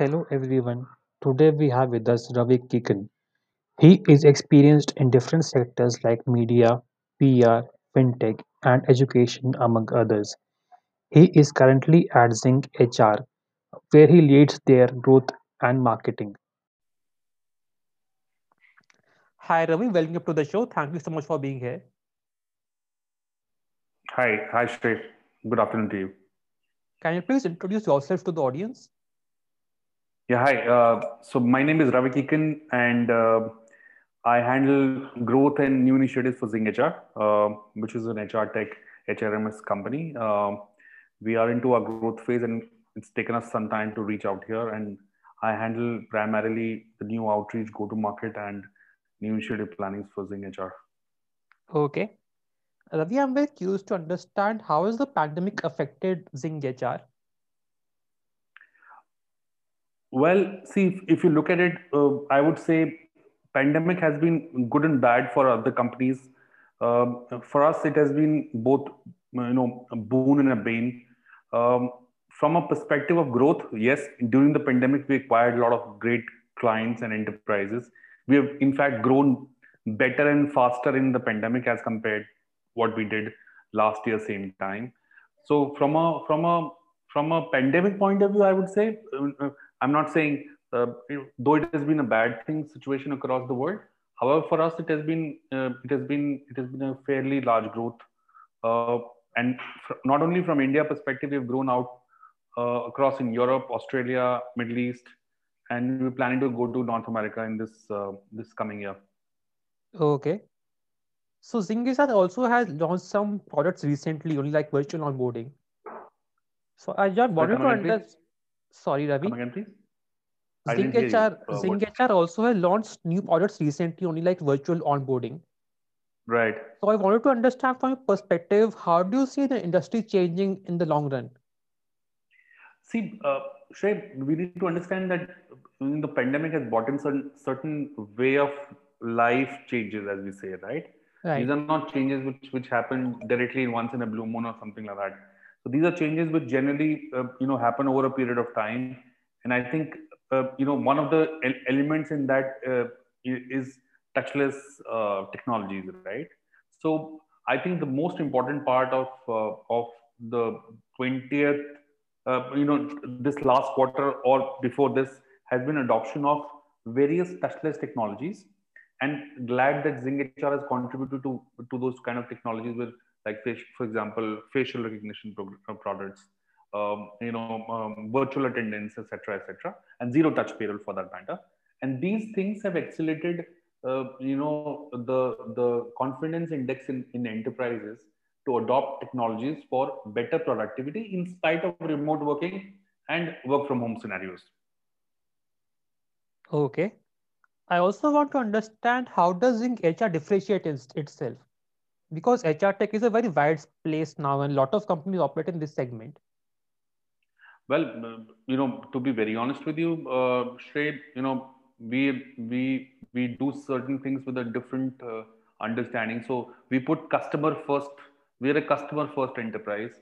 Hello everyone. Today we have with us Ravi Kikan. He is experienced in different sectors like media, PR, fintech, and education, among others. He is currently at Zing HR, where he leads their growth and marketing. Hi Ravi, welcome to the show. Thank you so much for being here. Hi, hi Shrey. Good afternoon to you. Can you please introduce yourself to the audience? Yeah, hi. Uh, so my name is Ravi Kikan, and uh, I handle growth and new initiatives for Zing HR, uh, which is an HR tech HRMS company. Uh, we are into our growth phase, and it's taken us some time to reach out here. And I handle primarily the new outreach, go to market, and new initiative planning for Zing HR. Okay. Ravi, I'm very curious to understand how has the pandemic affected Zing HR? Well, see, if, if you look at it, uh, I would say pandemic has been good and bad for other companies. Um, for us, it has been both, you know, a boon and a bane. Um, from a perspective of growth, yes, during the pandemic, we acquired a lot of great clients and enterprises. We have, in fact, grown better and faster in the pandemic as compared what we did last year same time. So from a from a from a pandemic point of view, I would say uh, I'm not saying, uh, though it has been a bad thing situation across the world. However, for us, it has been uh, it has been it has been a fairly large growth, uh, and not only from India perspective, we've grown out uh, across in Europe, Australia, Middle East, and we're planning to go to North America in this uh, this coming year. Okay. So Zing HR also has launched some products recently, only like virtual onboarding. So I just wanted to understand. Sorry, Ravi. Come again, please. Zing HR, uh, Zing HR also has launched new products recently, only like virtual onboarding. Right. So I wanted to understand from your perspective, how do you see the industry changing in the long run? See, uh, Shrey, we need to understand that the pandemic has brought in certain, certain way of life changes, as we say, right? right? These are not changes which, which happen directly once in a blue moon or something like that so these are changes which generally, uh, you know, happen over a period of time. And I think, uh, you know, one of the elements in that uh, is touchless uh, technologies, right? So I think the most important part of uh, of the 20th, uh, you know, this last quarter or before this has been adoption of various touchless technologies. And glad that Zing HR has contributed to, to those kind of technologies with like for example, facial recognition uh, products, um, you know, um, virtual attendance, etc., etc., and zero touch payroll for that matter. And these things have accelerated, uh, you know, the the confidence index in, in enterprises to adopt technologies for better productivity in spite of remote working and work from home scenarios. Okay. I also want to understand how does Zing HR differentiate itself? Because HR tech is a very wide place now, and a lot of companies operate in this segment. Well, you know, to be very honest with you, uh, Shrey, you know, we we we do certain things with a different uh, understanding. So we put customer first. We're a customer first enterprise.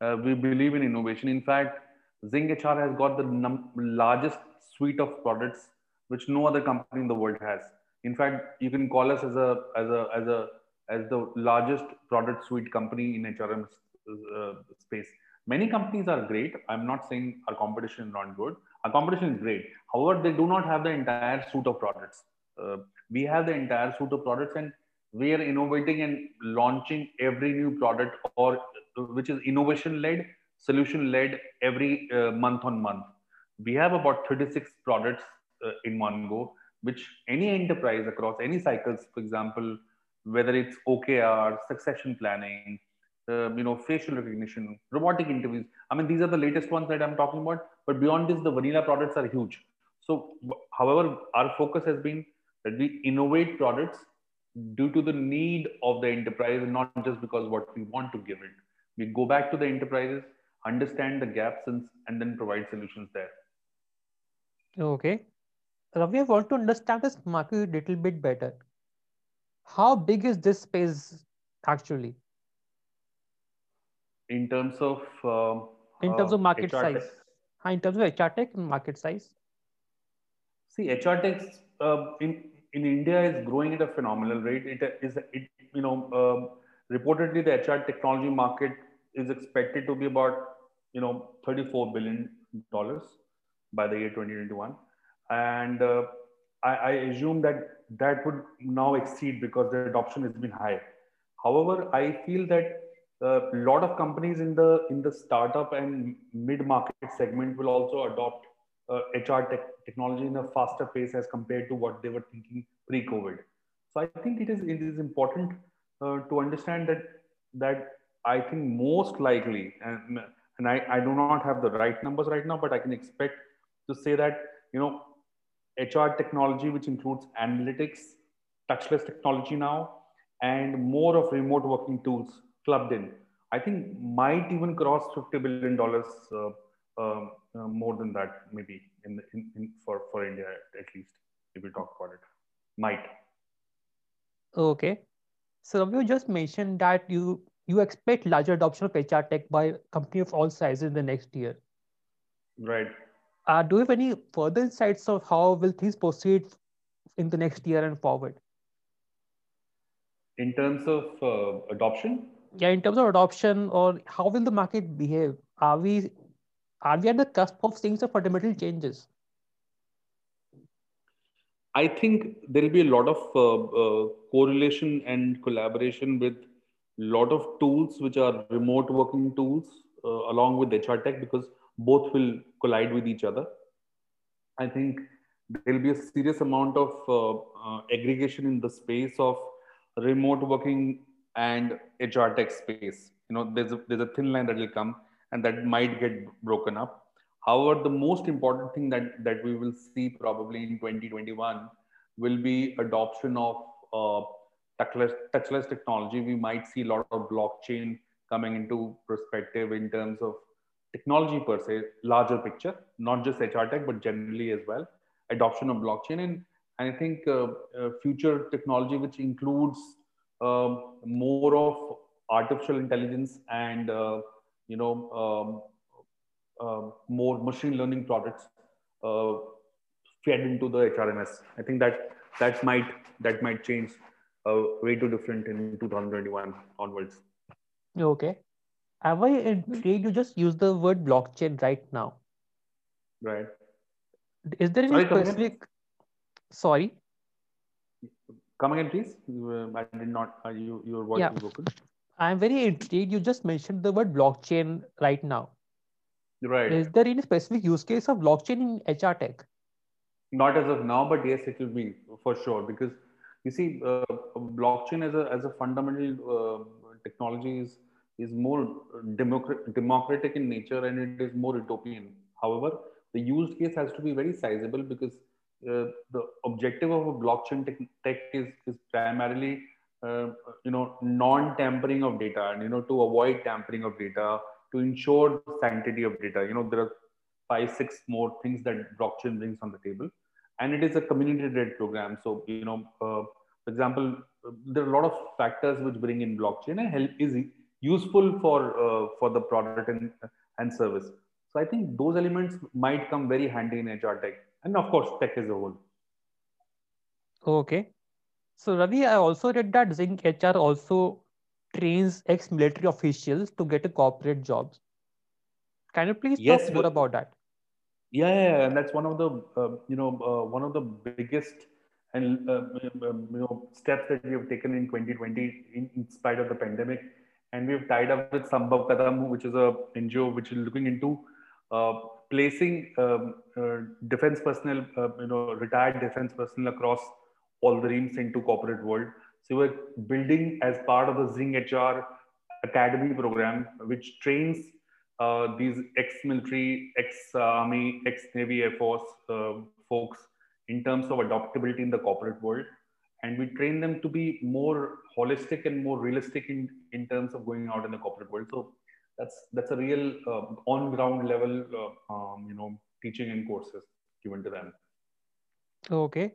Uh, we believe in innovation. In fact, Zing HR has got the num- largest suite of products which no other company in the world has. In fact, you can call us as a as a as a as the largest product suite company in HRM uh, space. Many companies are great. I'm not saying our competition is not good. Our competition is great. However, they do not have the entire suite of products. Uh, we have the entire suite of products and we are innovating and launching every new product or which is innovation led, solution led every uh, month on month. We have about 36 products uh, in one go, which any enterprise across any cycles, for example, whether it's OKR, succession planning, uh, you know, facial recognition, robotic interviews. I mean, these are the latest ones that I'm talking about. But beyond this, the vanilla products are huge. So, however, our focus has been that we innovate products due to the need of the enterprise, and not just because what we want to give it. We go back to the enterprises, understand the gaps, and, and then provide solutions there. Okay. Ravi, I want to understand this market a little bit better how big is this space actually in terms of uh, in terms of market uh, size in terms of HR tech and market size? See, HR Tech uh, in in India is growing at a phenomenal rate. It is it you know uh, reportedly the HR technology market is expected to be about you know 34 billion dollars by the year 2021, and uh, I, I assume that that would now exceed because the adoption has been high. However, I feel that a lot of companies in the in the startup and mid market segment will also adopt uh, HR tech, technology in a faster pace as compared to what they were thinking pre-COVID. So I think it is it is important uh, to understand that that I think most likely and and I, I do not have the right numbers right now, but I can expect to say that you know HR technology, which includes analytics, touchless technology now, and more of remote working tools clubbed in, I think might even cross fifty billion dollars uh, uh, uh, more than that, maybe in, in, in for for India at least, if we talk about it, might. Okay. So you just mentioned that you you expect larger adoption of HR tech by companies of all sizes in the next year. Right. Uh, do you have any further insights of how will things proceed in the next year and forward? In terms of uh, adoption, Yeah, in terms of adoption or how will the market behave? Are we are we at the cusp of seeing some fundamental changes? I think there will be a lot of uh, uh, correlation and collaboration with a lot of tools which are remote working tools uh, along with HR tech because both will collide with each other. I think there will be a serious amount of uh, uh, aggregation in the space of remote working and HR tech space. You know, there's a, there's a thin line that will come and that might get broken up. However, the most important thing that, that we will see probably in 2021 will be adoption of uh, touchless, touchless technology. We might see a lot of blockchain coming into perspective in terms of technology per se, larger picture, not just HR tech, but generally as well. Adoption of blockchain and, and I think uh, uh, future technology, which includes um, more of artificial intelligence and uh, you know um, uh, more machine learning products uh, fed into the HRMS. I think that that might that might change uh, way too different in 2021 onwards. Okay. Have I intrigued you just use the word blockchain right now? Right. Is there any Sorry, come specific sorry? Come again, please. You, uh, I did not. Uh, you your voice Yeah. is broken. I'm very intrigued. You just mentioned the word blockchain right now. Right. Is there any specific use case of blockchain in HR tech? not as of now but yes it will be for sure because you see uh, blockchain as a as a fundamental uh, technology is is more democratic, democratic in nature and it is more utopian. However the use case has to be very sizable because uh, the objective of a blockchain tech, tech is is primarily uh, you know non tampering of data and you know to avoid tampering of data to ensure sanctity of data. You know there are five six more things that blockchain brings on the table and it is a community led program. So you know uh, for example there are a lot of factors which bring in blockchain and help is useful for uh, for the product and and service so i think those elements might come very handy in hr tech and of course tech as a whole Okay. So Ravi, I also read that Zing HR also trains ex-military officials to get a corporate jobs. Can you please talk yes more about that? yeah, yeah, and that's one of the uh, you know uh, one of the biggest and uh, um, you know steps that we have taken in 2020 in, in spite of the pandemic and we have tied up with Sambhav Kadam, which is a NGO which is looking into uh, placing um, uh, defense personnel, uh, you know, retired defense personnel across all the realms into corporate world. So we're building as part of the Zing HR Academy program, which trains uh, these ex-military, ex-army, ex-navy, air force uh, folks in terms of adaptability in the corporate world and we train them to be more holistic and more realistic in, in terms of going out in the corporate world so that's that's a real uh, on ground level uh, um, you know teaching and courses given to them Okay.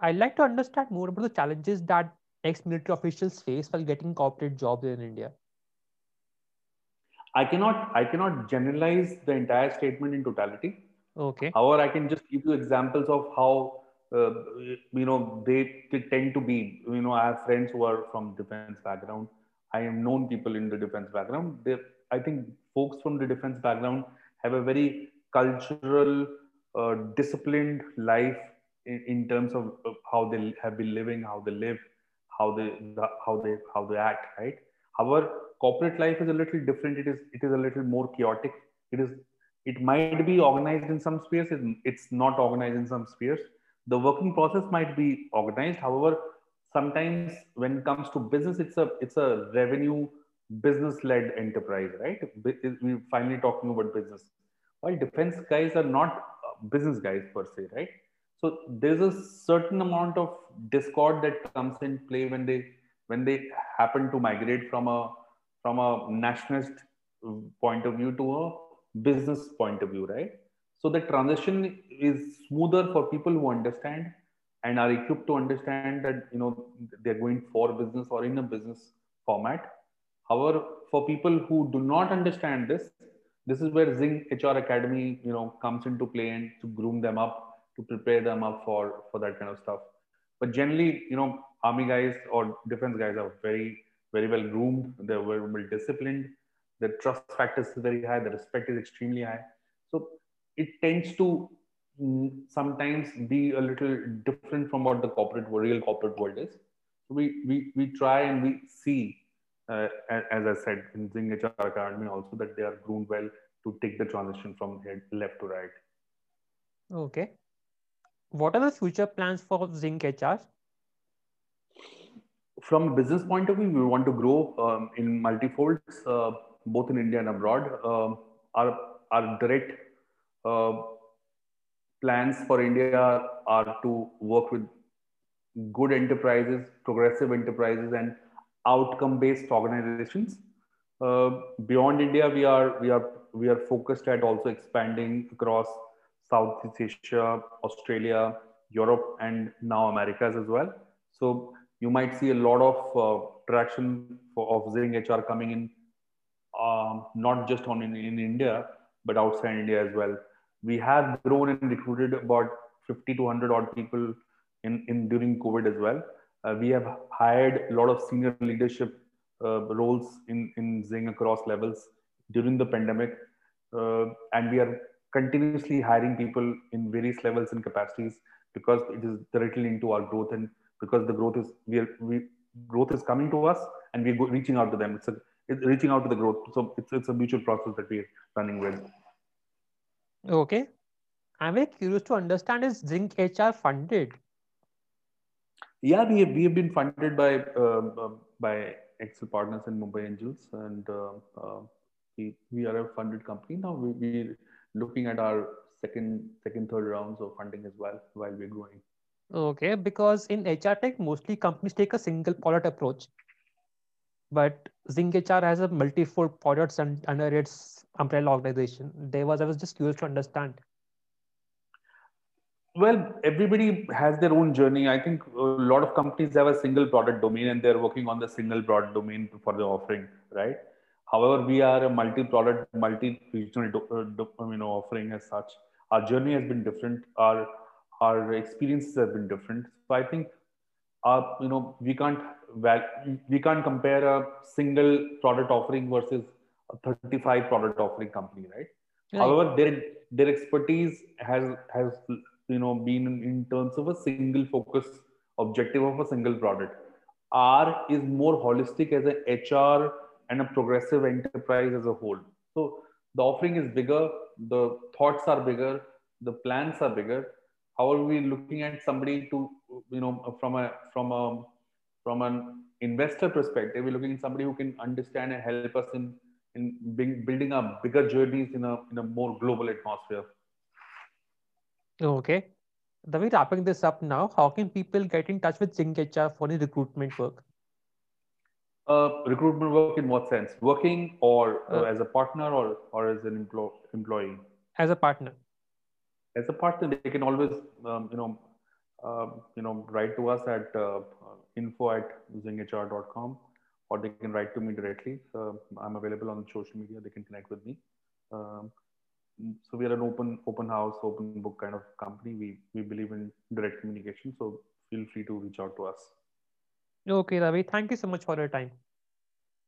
I'd like to understand more about the challenges that ex-military officials face while getting corporate jobs in India. I cannot I cannot generalize the entire statement in totality. Okay. However, I can just give you examples of how uh, you know they, tend to be. You know, I have friends who are from defense background. I have known people in the defense background. They, I think folks from the defense background have a very cultural, uh, disciplined life in, in terms of, how they have been living, how they live, how they how they how they act. Right. However, corporate life is a little different. It is it is a little more chaotic. It is it might be organized in some spheres. It's not organized in some spheres. The working process might be organized. However, sometimes when it comes to business, it's a it's a revenue business led enterprise, right? We're finally talking about business. While defense guys are not uh, business guys per se, right? So there's a certain amount of discord that comes in play when they when they happen to migrate from a from a nationalist uh, point of view to a business point of view, right? So the transition is smoother for people who understand and are equipped to understand that you know they're going for business or in a business format. However, for people who do not understand this, this is where Zing HR Academy you know comes into play and to groom them up, to prepare them up for for that kind of stuff. But generally, you know, army guys or defense guys are very very well groomed. They're very well disciplined the trust factor is very high the respect is extremely high so it tends to mm, sometimes be a little different from what the corporate real corporate world is so we we, we try and we see uh, as i said in zing hr academy also that they are groomed well to take the transition from head left to right okay what are the future plans for zing hr from a business point of view, we want to grow um, in multifolds. Uh, both in India and abroad. Um, our, our direct plans for India are to work with good enterprises, progressive enterprises, and outcome-based organizations. Uh, beyond India, we are we are we are focused at also expanding across Southeast Asia, Australia, Europe, and now Americas as well. So you might see a lot of uh, traction for, of Zing HR coming in um, not just on in, in India, but outside India as well. We have grown and recruited about 50 to 100 odd people in, in during COVID as well. Uh, we have hired a lot of senior leadership uh, roles in, in Zing across levels during the pandemic. Uh, and we are continuously hiring people in various levels and capacities because it is directly linked to our growth and because the growth is we are we growth is coming to us and we're reaching out to them. It's a reaching out to the growth. So it's, it's a mutual process that we're running with. Okay. I'm very curious to understand is Zing HR funded? Yeah, we have, we have been funded by uh, by Accel Partners and Mumbai Angels, and uh, uh, we, we are a funded company now. We, we're looking at our second second third rounds of funding as well while we're growing. Okay, because in HR tech, mostly companies take a single product approach but Zing HR has a multifold products and under its umbrella organization. There was I was just curious to understand. Well, everybody has their own journey. I think a lot of companies have a single product domain and they're working on the single product domain for the offering, right? However, we are a multi-product, multi-regional uh, you know, offering as such. Our journey has been different. Our our experiences have been different. So I think uh, you know we can't we can't compare a single product offering versus a 35 product offering company right, right. however their their expertise has has you know been in terms of a single focus objective of a single product. R is more holistic as an hr and a progressive enterprise as a whole. So the offering is bigger the thoughts are bigger the plans are bigger. How are we looking at somebody to you know from a from a from an investor perspective, we're looking at somebody who can understand and help us in in being, building up bigger journeys in a in a more global atmosphere. Okay. The way wrapping this up now, how can people get in touch with Zing HR for any recruitment work? Uh, recruitment work in what sense? Working or uh, uh, as a partner or or as an employ, employee? As a partner. As a partner, they can always um, you know um, you know, write to us at uh, info at zinghr.com or they can write to me directly. So I'm available on social media. They can connect with me. Um, so we are an open open house, open book kind of company. We we believe in direct communication. So feel free to reach out to us. Okay, Ravi, thank you so much for your time.